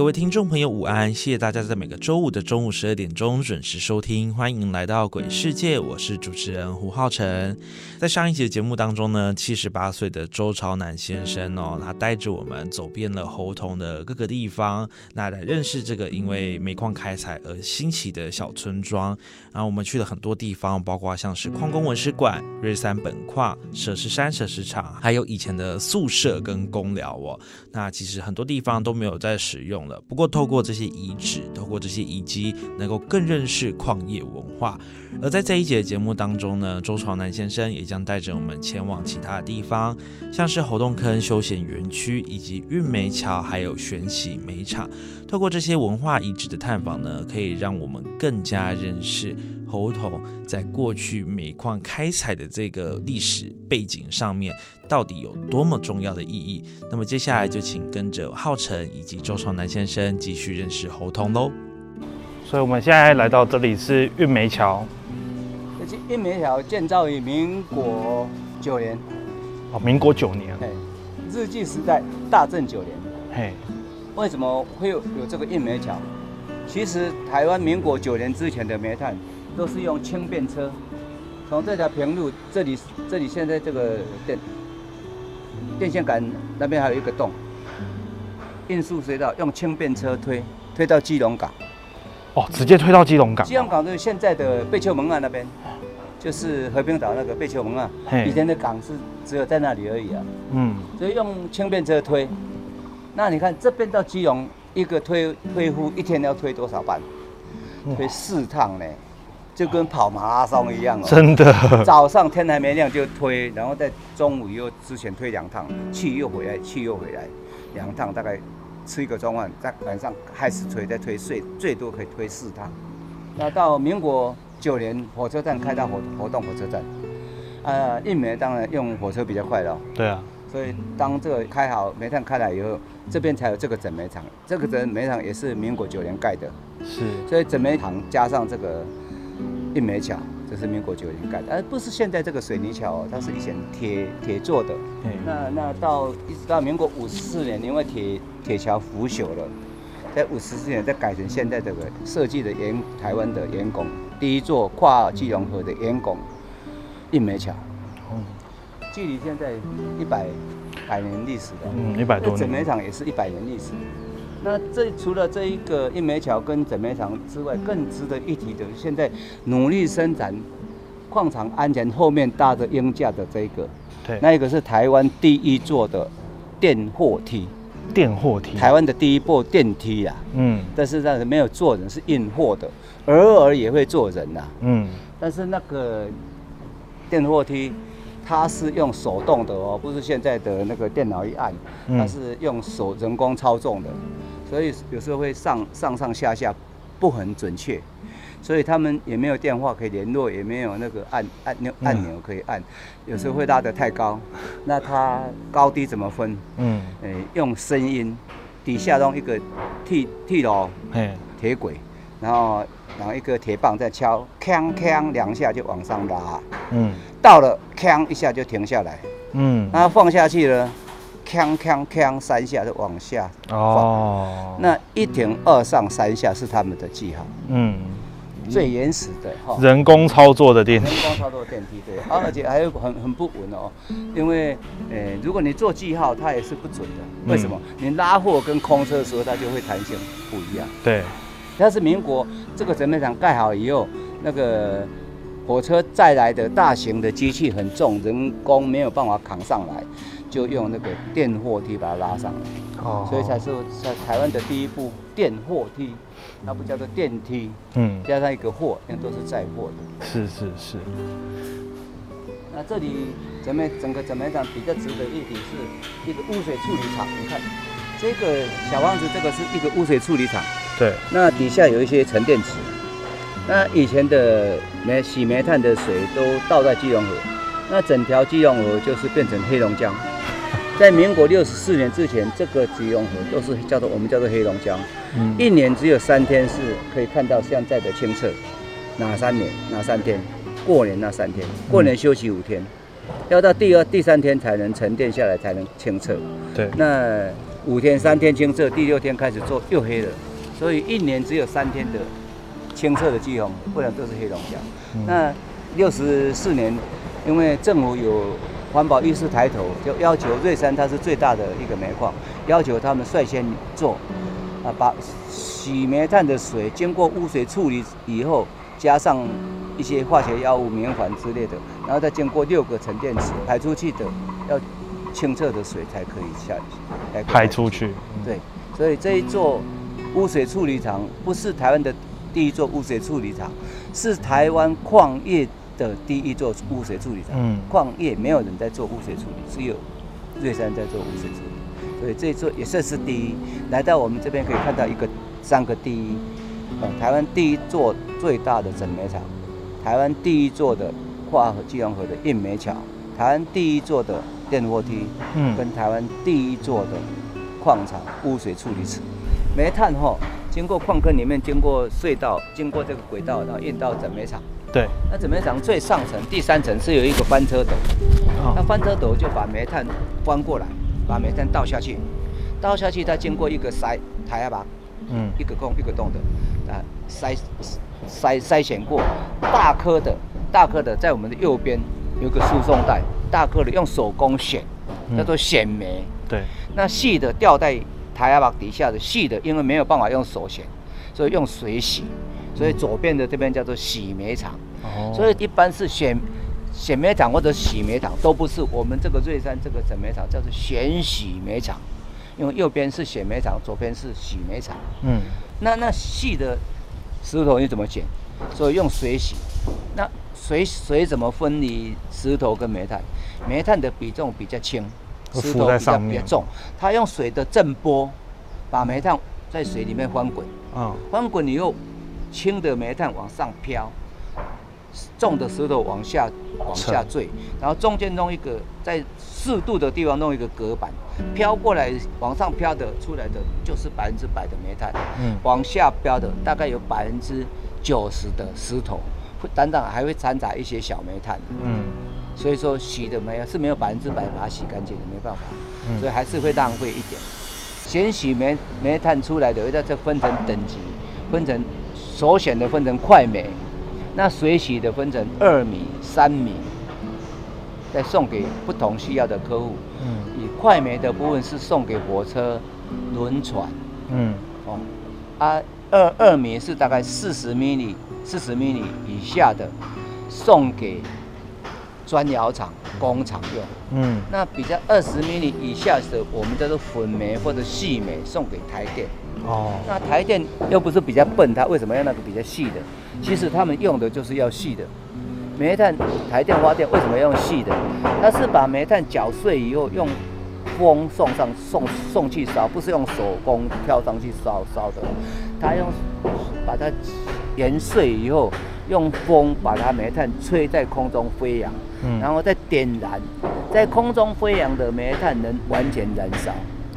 各位听众朋友，午安！谢谢大家在每个周五的中午十二点钟准时收听，欢迎来到鬼世界，我是主持人胡浩辰。在上一集的节目当中呢，七十八岁的周朝南先生哦，他带着我们走遍了猴童的各个地方，那来认识这个因为煤矿开采而兴起的小村庄。然后我们去了很多地方，包括像是矿工文史馆、瑞山本矿、舍石山舍石场，还有以前的宿舍跟公寮哦。那其实很多地方都没有在使用不过透过这些遗址，透过这些遗迹，能够更认识矿业文化。而在这一节节目当中呢，周朝南先生也将带着我们前往其他的地方，像是猴洞坑休闲园区，以及运煤桥，还有玄喜煤厂。透过这些文化遗址的探访呢，可以让我们更加认识猴头在过去煤矿开采的这个历史背景上面到底有多么重要的意义。那么接下来就请跟着浩辰以及周朝南先生继续认识猴童喽。所以我们现在来到这里是运煤桥，这运煤桥建造于民国九年，哦，民国九年，哎，日据时代大正九年，嘿。为什么会有有这个运煤桥？其实台湾民国九年之前的煤炭都是用轻便车，从这条平路这里这里现在这个电电线杆那边还有一个洞，运输隧道用轻便车推推到基隆港。哦，直接推到基隆港。基隆港就是现在的贝丘门岸那边，就是和平岛那个贝丘门岸。以前的港是只有在那里而已啊。嗯。所以用轻便车推。那你看这边到基隆，一个推推夫一天要推多少班？推四趟呢，就跟跑马拉松一样哦。真的。早上天还没亮就推，然后在中午又之前推两趟，去又回来，去又回来，两趟大概吃一个中饭，在晚上开始推，再推睡，最多可以推四趟。那到民国九年，火车站开到活活动火车站，呃，印煤当然用火车比较快了。对啊。所以当这个开好煤炭开来以后，这边才有这个整煤厂。这个整煤厂也是民国九年盖的，是。所以整煤厂加上这个运煤桥，这是民国九年盖的，而不是现在这个水泥桥哦，它是以前铁铁做的。那那到一直到民国五十四年，因为铁铁桥腐朽了，在五十四年再改成现在这个设计的盐台湾的盐拱，第一座跨基隆河的盐拱运煤桥。距离现在一百百年历史的，嗯，一百多年。整煤厂也是一百年历史。那这除了这一个运煤桥跟整煤厂之外，更值得一提的是，现在努力生产矿场安全后面搭着鹰架的这一个，对，那一个是台湾第一座的电货梯。电货梯，台湾的第一部电梯啊，嗯，但是那是没有坐人，是运货的，偶尔也会坐人呐，嗯，但是那个电货梯。它是用手动的哦，不是现在的那个电脑一按，它是用手人工操纵的，所以有时候会上上上下下不很准确，所以他们也没有电话可以联络，也没有那个按按钮按钮可以按，有时候会拉得太高，那它高低怎么分？嗯，诶，用声音，底下弄一个铁铁路，铁轨，然后然后一个铁棒在敲，锵锵两下就往上拉，嗯。到了，锵一下就停下来，嗯，然后放下去了，锵锵锵三下就往下哦，那一停二上三下是他们的记号，嗯，最原始的哈，人工操作的电梯，人工操作电梯对，而且还有很很不稳哦，因为诶，如果你做记号，它也是不准的，为什么？你拉货跟空车的时候，它就会弹性不一样，对，它是民国这个整备厂盖好以后。那个火车载来的大型的机器很重，人工没有办法扛上来，就用那个电货梯把它拉上来。哦，所以才是在台湾的第一部电货梯，那不叫做电梯，嗯，加上一个货，因为都是载货的。是是是。那这里整面整个整面上比较值得一提是一个污水处理厂，你看这个小房子，这个是一个污水处理厂。对。那底下有一些沉淀池，那以前的煤洗煤炭的水都倒在基隆河，那整条基隆河就是变成黑龙江。在民国六十四年之前，这个吉隆河都是叫做我们叫做黑龙江，嗯，一年只有三天是可以看到现在的清澈，哪三年？哪三天？过年那三天，过年休息五天，要到第二、第三天才能沉淀下来，才能清澈。对，那五天三天清澈，第六天开始做又黑了，所以一年只有三天的清澈的季风，不然都是黑龙江。那六十四年，因为政府有环保意识抬头，就要求瑞山它是最大的一个煤矿，要求他们率先做，啊，把洗煤炭的水经过污水处理以后。加上一些化学药物、棉环之类的，然后再经过六个沉淀池排出去的，要清澈的水才可以下来排出去。对，所以这一座污水处理厂不是台湾的第一座污水处理厂，是台湾矿业的第一座污水处理厂。嗯，矿业没有人在做污水处理，只有瑞山在做污水处理，所以这座也算是第一。来到我们这边可以看到一个三个第一。台湾第一座最大的整煤厂，台湾第一座的跨河基隆河的运煤桥，台湾第一座的电货梯，嗯，跟台湾第一座的矿场污水处理池，煤炭哈，经过矿坑里面，经过隧道，经过这个轨道，然后运到整煤厂。对，那整煤厂最上层第三层是有一个翻车斗，那翻车斗就把煤炭翻过来，把煤炭倒下去，倒下去它经过一个筛台下吧，嗯，一个洞一个洞的。啊，筛筛筛选过。大颗的，大颗的在我们的右边有个输送带，大颗的用手工选，叫做选煤。对，那细的吊在台压板底下的细的，因为没有办法用手选，所以用水洗，所以左边的这边叫做洗煤厂。哦，所以一般是选选煤厂或者洗煤厂，都不是我们这个瑞山这个整煤厂叫做选洗煤厂。因为右边是选煤厂，左边是洗煤厂。嗯，那那细的石头你怎么捡？所以用水洗。那水水怎么分离石头跟煤炭？煤炭的比重比较轻，石头比较比较重。它用水的震波把煤炭在水里面翻滚。啊，翻滚以后，轻的煤炭往上飘。重的石头往下往下坠，然后中间弄一个在适度的地方弄一个隔板，飘过来往上飘的出来的就是百分之百的煤炭，嗯，往下飘的大概有百分之九十的石头，会等等还会掺杂一些小煤炭，嗯，所以说洗的没有是没有百分之百把它洗干净的，没办法，所以还是会浪费一点。先洗煤煤炭出来的，会在这分成等级，分成首选的分成快煤。那水洗的分成二米、三米，再送给不同需要的客户。嗯，以快煤的部分是送给火车、轮船。嗯，哦，啊，二二米是大概四十米里、四十米里以下的，送给砖窑厂、工厂用。嗯，那比较二十米里以下的，我们叫做粉煤或者细煤，送给台电。哦，那台电又不是比较笨，它为什么要那个比较细的？其实他们用的就是要细的。煤炭台电发电为什么要用细的？它是把煤炭搅碎以后，用风送上送送去烧，不是用手工跳上去烧烧的。它用把它研碎以后，用风把它煤炭吹在空中飞扬，然后再点燃，在空中飞扬的煤炭能完全燃烧。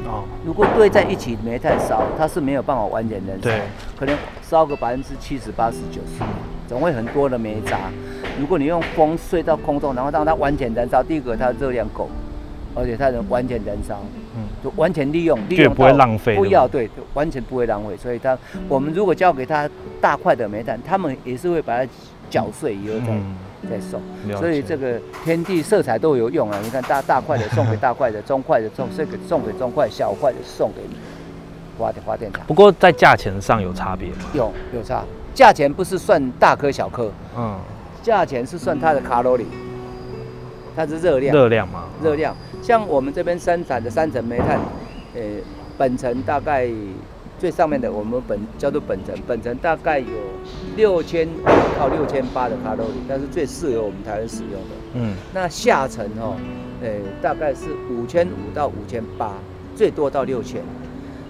哦，如果堆在一起煤炭烧，它是没有办法完全燃烧，可能烧个百分之七十、八十、九十，总会很多的煤渣。如果你用风吹到空中，然后让它完全燃烧，第一个它热量够，而且它能完全燃烧，嗯，就完全利用，利用不会浪费，不要对，完全不会浪费。所以它，我们如果交给它大块的煤炭，他们也是会把它搅碎以后再。再送，所以这个天地色彩都有用啊！你看大大块的 送给大块的，中块的送这个送给中块，小块的送给发电发电厂。不过在价钱上有差别吗？有有差，价钱不是算大颗小颗，嗯，价钱是算它的卡路里，它是热量。热量吗？热量。像我们这边生产的三层煤炭，呃，本层大概最上面的我们本叫做本层，本层大概有六千到六千八的卡路里，但是最适合我们台湾使用的。嗯。那下层哦，呃，大概是五千五到五千八，最多到六千，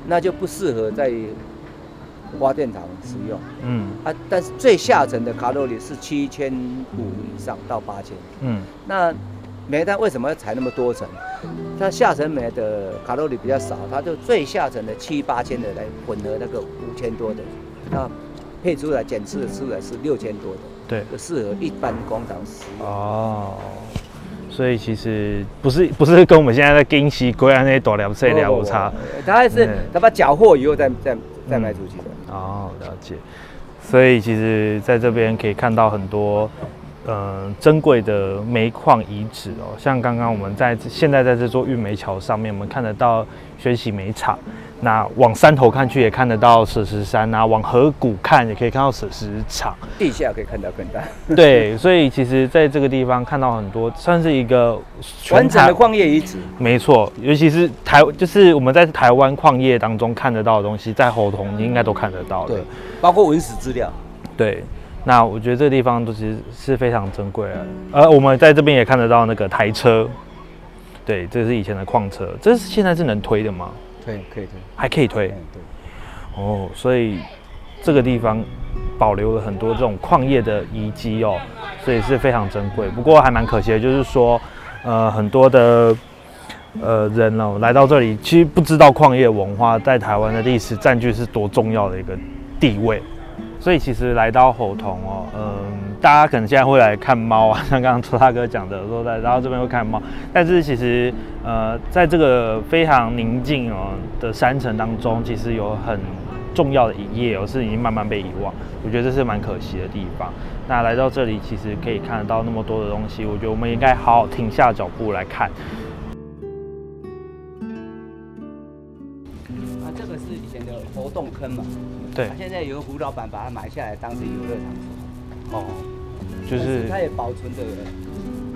那就不适合在。花电厂使用，嗯啊，但是最下层的卡路里是七千五以上到八千，嗯，那煤炭为什么要采那么多层？它下层煤的卡路里比较少，它就最下层的七八千的来混合那个五千多的，那配出来检测出来是六千多的，对，就适合一般工厂使用。哦，所以其实不是不是跟我们现在在京西贵安那些大量车量有差，它还是它把缴获以后再再再卖出去的。哦，了解。所以其实在这边可以看到很多，嗯，珍贵的煤矿遗址哦。像刚刚我们在现在在这座运煤桥上面，我们看得到学习煤厂。那往山头看去也看得到舍石山啊，往河谷看也可以看到舍石场，地下可以看到更大。对，所以其实在这个地方看到很多，算是一个完整的矿业遗址。没错，尤其是台，就是我们在台湾矿业当中看得到的东西，在猴童应该都看得到的。对，包括文史资料。对，那我觉得这个地方都其实是非常珍贵啊。而我们在这边也看得到那个台车，对，这是以前的矿车，这是现在是能推的吗？推可以推，还可以推。对，哦，所以这个地方保留了很多这种矿业的遗迹哦，所以是非常珍贵。不过还蛮可惜的，就是说，呃，很多的呃人哦来到这里，其实不知道矿业文化在台湾的历史占据是多重要的一个地位。所以其实来到猴童哦，嗯，大家可能现在会来看猫啊，像刚刚周大哥讲的说在，然后这边会看猫，但是其实呃，在这个非常宁静哦的山城当中，其实有很重要的一页哦是已经慢慢被遗忘，我觉得这是蛮可惜的地方。那来到这里，其实可以看得到那么多的东西，我觉得我们应该好好停下脚步来看。前的活动坑嘛。对，现在有个胡老板把它买下来当成游乐场。哦，就是它也保存着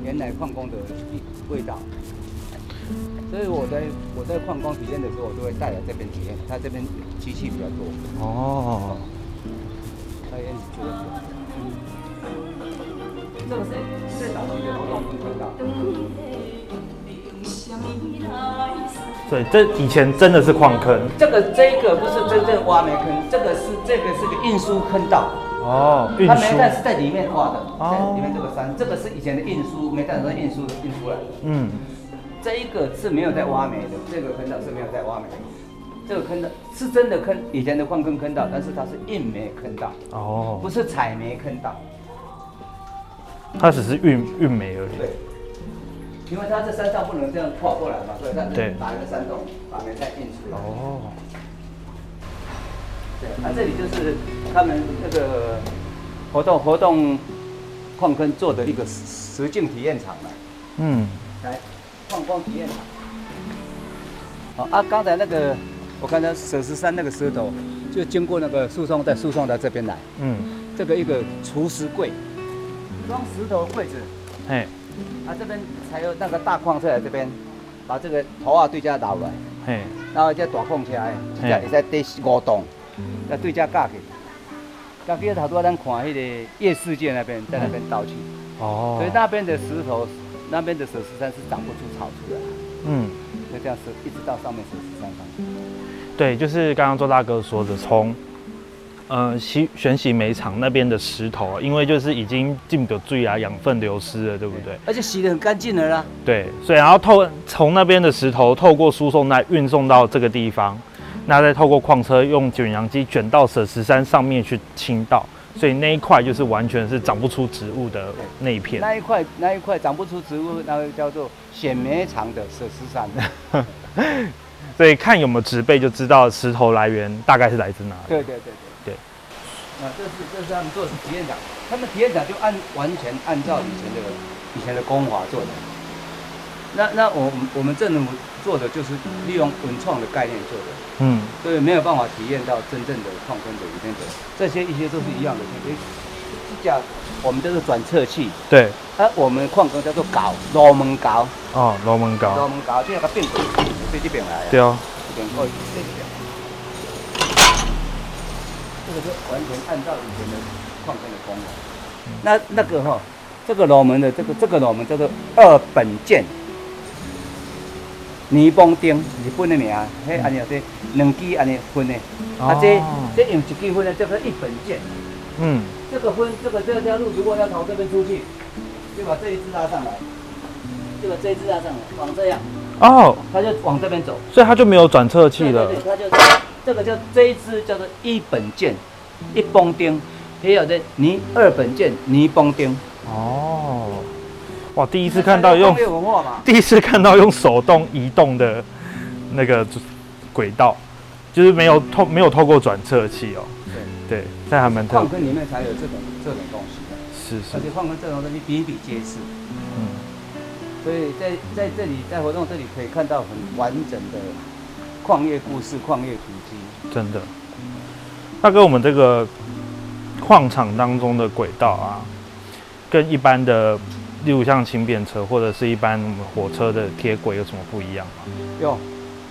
原来矿工的味道。所以我在我在矿工体验的时候，我都会带来这边体验。它这边机器比较多。哦。它也做的。这个是最早期的活动坑道。对，这以前真的是矿坑。这个这个不是真正挖煤坑，这个是这个是个运输坑道。哦，运输。它煤炭是在里面挖的，在里面这个山，这个是以前的运输煤炭是运输运出来的。嗯。这一个是没有在挖煤的，这个坑道是没有在挖煤。这个坑道是真的坑，以前的矿坑坑道，但是它是运煤坑道。哦。不是采煤坑道。它只是运运煤而已。对。因为它这山上不能这样跨过来嘛，所以它打一个山洞，把煤炭运出来。哦。对，那这里就是他们那个活动活动矿坑做的一个实境体验场了。嗯。来，矿工体验场。好啊，刚才那个我看到舍石山那个石头，就经过那个输送带输送到这边来。嗯。这个一个储石柜，装石头柜子。嘿。啊，这边才有那个大矿车来这边，把这个头啊对家捞来，嘿，然后这大矿车来，这会使堆五栋，再对家架起，架起头多咱看迄个夜世界那边，在那边倒去，哦，所以那边的石头，那边的石石山是长不出草出来，嗯，就这样是一直到上面石石山上，对，就是刚刚周大哥说的从。呃，洗选洗煤厂那边的石头，因为就是已经进不得水啊，养分流失了，对不对？而且洗得很干净了啦。对，所以然后透从那边的石头透过输送带运送到这个地方，那再透过矿车用卷扬机卷到舍石山上面去倾倒，所以那一块就是完全是长不出植物的那一片。那一块那一块长不出植物，那个叫做显煤厂的舍石山。所以看有没有植被就知道石头来源大概是来自哪里。对对对。啊，这是这是他们做的是体验场，他们体验场就按完全按照以前的以前的工法做的。那那我我们政府做的就是利用文创的概念做的，嗯，所以没有办法体验到真正的矿工的里面的这些一些都是一样的，因为讲我们叫做转测器，对，啊，我们矿工叫做镐，螺门镐，哦，螺门镐，螺门镐就那个变轨，飞这边来，对哦，变轨这边，这个是完全按照以前的矿坑的功能，那那个哈，这个螺门的这个这个螺门叫做二本件。泥崩钉，日本的名，迄安尼说，两支安尼分的，啊，这这用一支分的叫做一本件。嗯，这个分，这个这条路如果要从这边出去，就把这一支拉上来，就把这一支拉上来，往这样。哦，它就往这边走，所以它就没有转侧器了。对对，他就这个叫这一支叫做一本剑，一崩钉，还有的泥二本剑泥崩钉。哦。哇，第一次看到用第一次看到用手动移动的那个轨道，就是没有透没有透过转测器哦。对对，在他们矿坑里面才有这种这种东西。是是。而且矿坑这种东西比比皆是。嗯。所以在在这里在活动这里可以看到很完整的矿业故事、矿业足迹。真的。大哥我们这个矿场当中的轨道啊，跟一般的。例如像轻便车或者是一般火车的铁轨有什么不一样吗？有，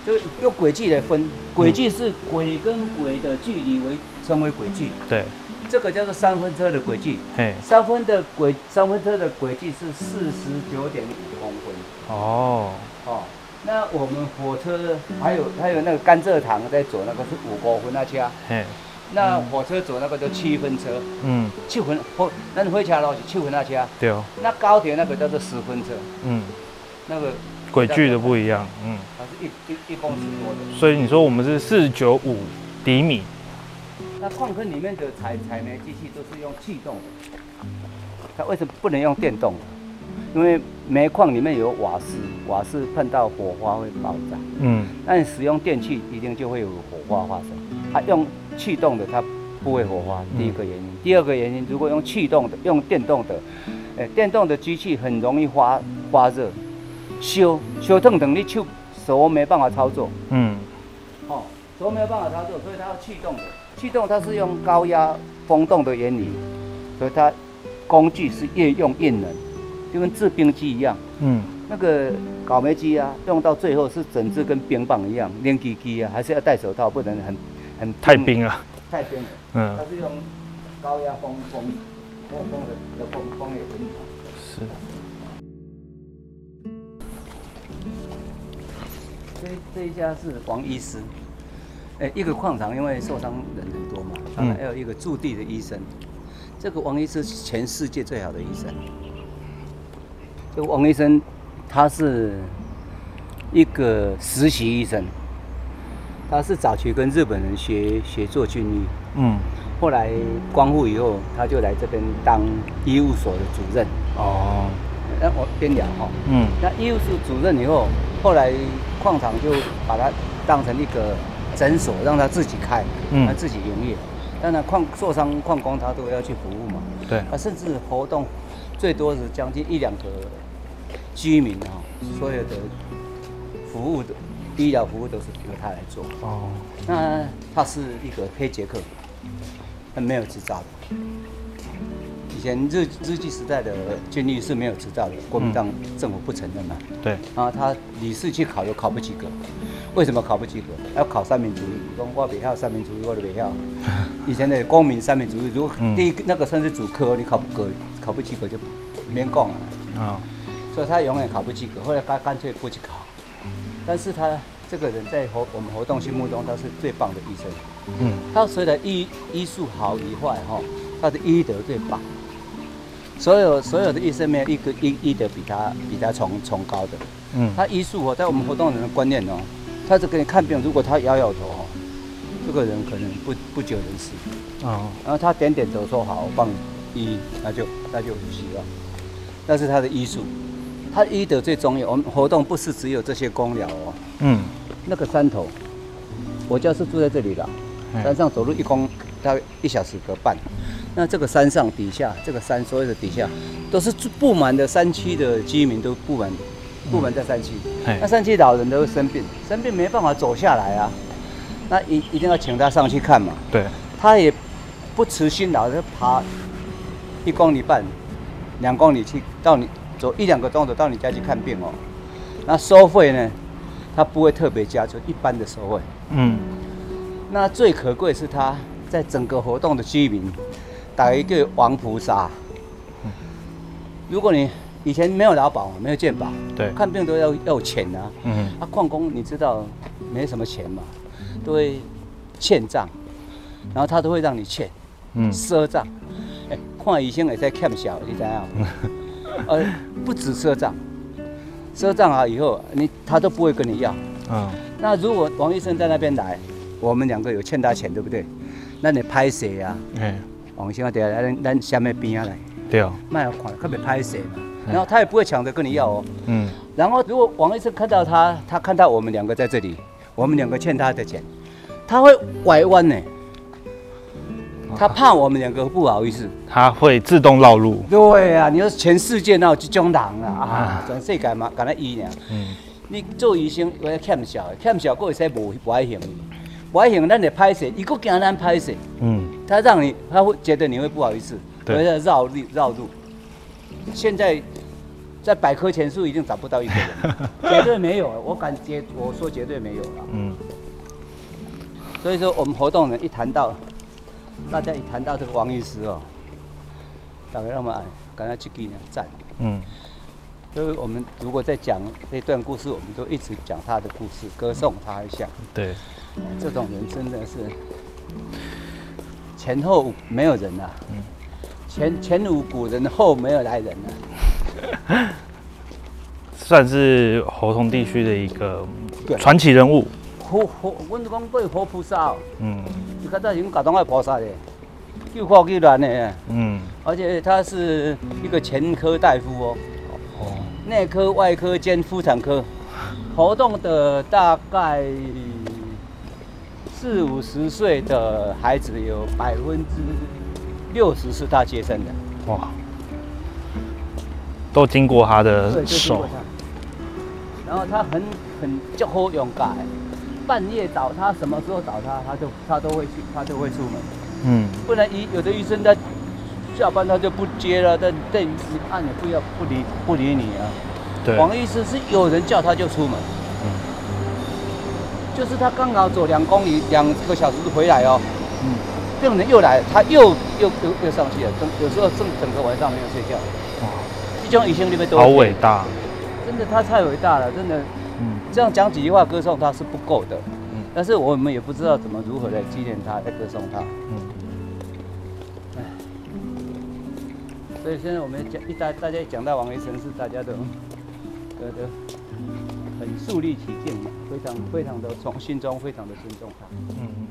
就用轨迹来分，轨迹是轨跟轨的距离为称为轨迹。对，这个叫做三分车的轨迹。嘿，三分的轨，三分车的轨迹是四十九点五公分。哦，哦，那我们火车还有还有那个甘蔗糖在走那个是五公分那车。嘿。那火车走那个叫七分车，嗯，七分火，那火车咯是七分那车，对哦。那高铁那个叫做十分车，嗯，那个轨距的不一样，嗯，它是一一一公尺多的。所以你说我们是四九五厘米。那矿坑里面的采采煤机器都是用气动的，它为什么不能用电动？因为煤矿里面有瓦斯，瓦斯碰到火花会爆炸，嗯，那你使用电器一定就会有火花发生，它用。气动的它不会火花，第一个原因。第二个原因，如果用气动的、用电动的，哎，电动的机器很容易发发热，烧烧烫等你手手没办法操作。嗯。哦，手没有办法操作，所以它要气动的。气动它是用高压风动的原理，所以它工具是越用越冷，就跟制冰机一样。嗯。那个搞煤机啊，用到最后是整只跟冰棒一样，黏叽叽啊，还是要戴手套，不能很。很太冰了，太冰了。嗯，它是用高压风风风风的的风风也很好。是。这这一家是王医师，哎，一个矿场因为受伤人很多嘛，当然还有一个驻地的医生。这个王医师是全世界最好的医生。这个王医生，他是一个实习医生。他是早期跟日本人学学做军医，嗯，后来光复以后，他就来这边当医务所的主任。哦，那我边聊哈，嗯，那医务所主任以后，后来矿场就把他当成一个诊所，让他自己开，嗯，他自己营业。当然矿受伤矿工他都要去服务嘛，对，啊，甚至活动最多是将近一两个居民啊，所有的服务的。医疗服务都是由他来做哦。那他是一个黑杰克，他没有执照的。以前日日据时代的军律是没有执照的，国民党政府不承认嘛。对。然后，他理事去考又考不及格，为什么考不及格？要考三民主义，中华北校三民主义或者北校。以前的公民三民主义，如果第一那个算是主科，你考不格，考不及格就免讲了。啊。所以他永远考不及格，后来他干脆不去考。但是他这个人在活我们活动心目中，他是最棒的医生。嗯，他虽然医医术好与坏哈，他的医德最棒。所有所有的医生没有一个医医德比他比他崇崇高的。嗯，他医术哦，在我们活动人的观念哦，他是给你看病，如果他摇摇头哦，这个人可能不不久人死。哦，然后他点点头说好，我帮你医，那就那就有希望。那是他的医术。他医德最重要。我们活动不是只有这些公疗哦。嗯。那个山头，我家是住在这里的，山上走路一公大概一小时隔半。那这个山上底下，这个山所有的底下，都是布满的山区的居民都布满部门在山区，那山区老人都会生病，生病没办法走下来啊，那一一定要请他上去看嘛。对，他也不辞辛劳，就爬一公里半、两公里去到你走一两个钟头到你家去看病哦。那收费呢，他不会特别加，就一般的收费。嗯。那最可贵是他在整个活动的居民打一个王菩萨。如果你以前没有劳保，没有健保，对，看病都要要钱啊。嗯，啊，矿工你知道没什么钱嘛，都会欠账，然后他都会让你欠，嗯，赊账。哎，看医生也在欠小，你知道吗？呃，不止赊账，赊账好以后你他都不会跟你要。嗯，那如果王医生在那边来，我们两个有欠他钱，对不对？那你拍谁呀？哎，王医生等下咱咱下面边下来。对哦，卖要款特别拍谁嘛，然后他也不会抢着跟你要哦。嗯。然后如果王医生看到他，他看到我们两个在这里，我们两个欠他的钱，他会拐弯呢。他怕我们两个不好意思，他会自动绕路。对啊，你说全世界那有这种人啊啊，全世界嘛，干那医呢。嗯。你做医生我要欠小，欠小过会使无不爱行，不爱行，咱得拍摄，一个惊咱拍摄。嗯。他让你，他会觉得你会不好意思。都在绕路绕路，现在在百科全书已经找不到一个人，绝对没有，我敢绝我说绝对没有了。嗯，所以说我们活动呢，一谈到大家一谈到这个王医师哦，大概让我们赶快去给人赞。嗯，就是我们如果在讲这段故事，我们都一直讲他的故事，歌颂他一下。对，这种人真的是前后没有人呐。嗯。前前无古人，后没有来人啊，算是河童地区的一个传奇人物。活活，我讲对活菩萨，嗯，你看他已经搞到外菩萨的，又快又软的，嗯，而且他是一个全科大夫哦，哦，内科、外科兼妇产科，活动的大概四五十岁的孩子有百分之。六十是他接生的，哇，都经过他的手。然后他很很就好勇敢，半夜找他，什么时候找他，他就他都会去，他就会出门。嗯，不然医有的医生他下班他就不接了，但但你按也不要不理不理你啊。对，王医师是有人叫他就出门，嗯，就是他刚好走两公里两个小时回来哦。嗯。病人又来，他又又又又上去了，整有时候整整个晚上没有睡觉。哇！这种医生里面都好伟大，真的他太伟大了，真的。嗯。这样讲几句话歌颂他是不够的。嗯。但是我们也不知道怎么如何来纪念他，来歌颂他。嗯。哎。所以现在我们讲一大大家讲到王维生是大家都都都很肃立起敬，非常非常的从心中非常的尊重他。嗯。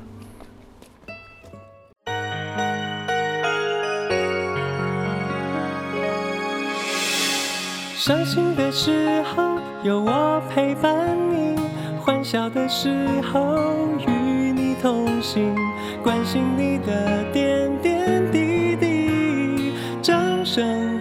伤心的时候有我陪伴你，欢笑的时候与你同行，关心你的点点滴滴。掌声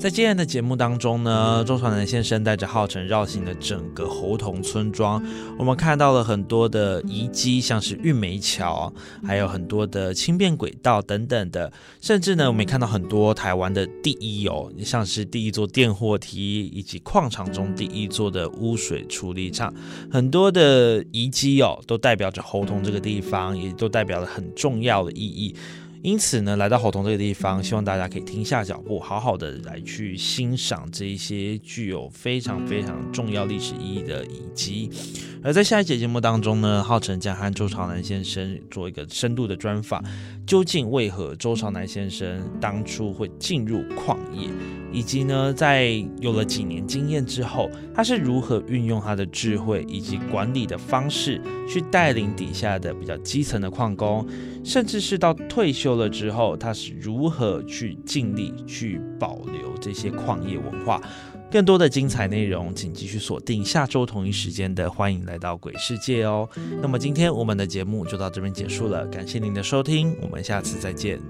在今天的节目当中呢，周传南先生带着浩辰绕行了整个猴童村庄，我们看到了很多的遗迹，像是玉梅桥，还有很多的轻便轨道等等的，甚至呢，我们也看到很多台湾的第一哦，像是第一座电货梯，以及矿场中第一座的污水处理厂，很多的遗迹哦，都代表着猴童这个地方，也都代表了很重要的意义。因此呢，来到猴童这个地方，希望大家可以停下脚步，好好的来去欣赏这一些具有非常非常重要历史意义的遗迹。而在下一节节目当中呢，浩辰将和周朝南先生做一个深度的专访，究竟为何周朝南先生当初会进入矿业？以及呢，在有了几年经验之后，他是如何运用他的智慧以及管理的方式，去带领底下的比较基层的矿工，甚至是到退休了之后，他是如何去尽力去保留这些矿业文化。更多的精彩内容，请继续锁定下周同一时间的《欢迎来到鬼世界》哦。那么今天我们的节目就到这边结束了，感谢您的收听，我们下次再见。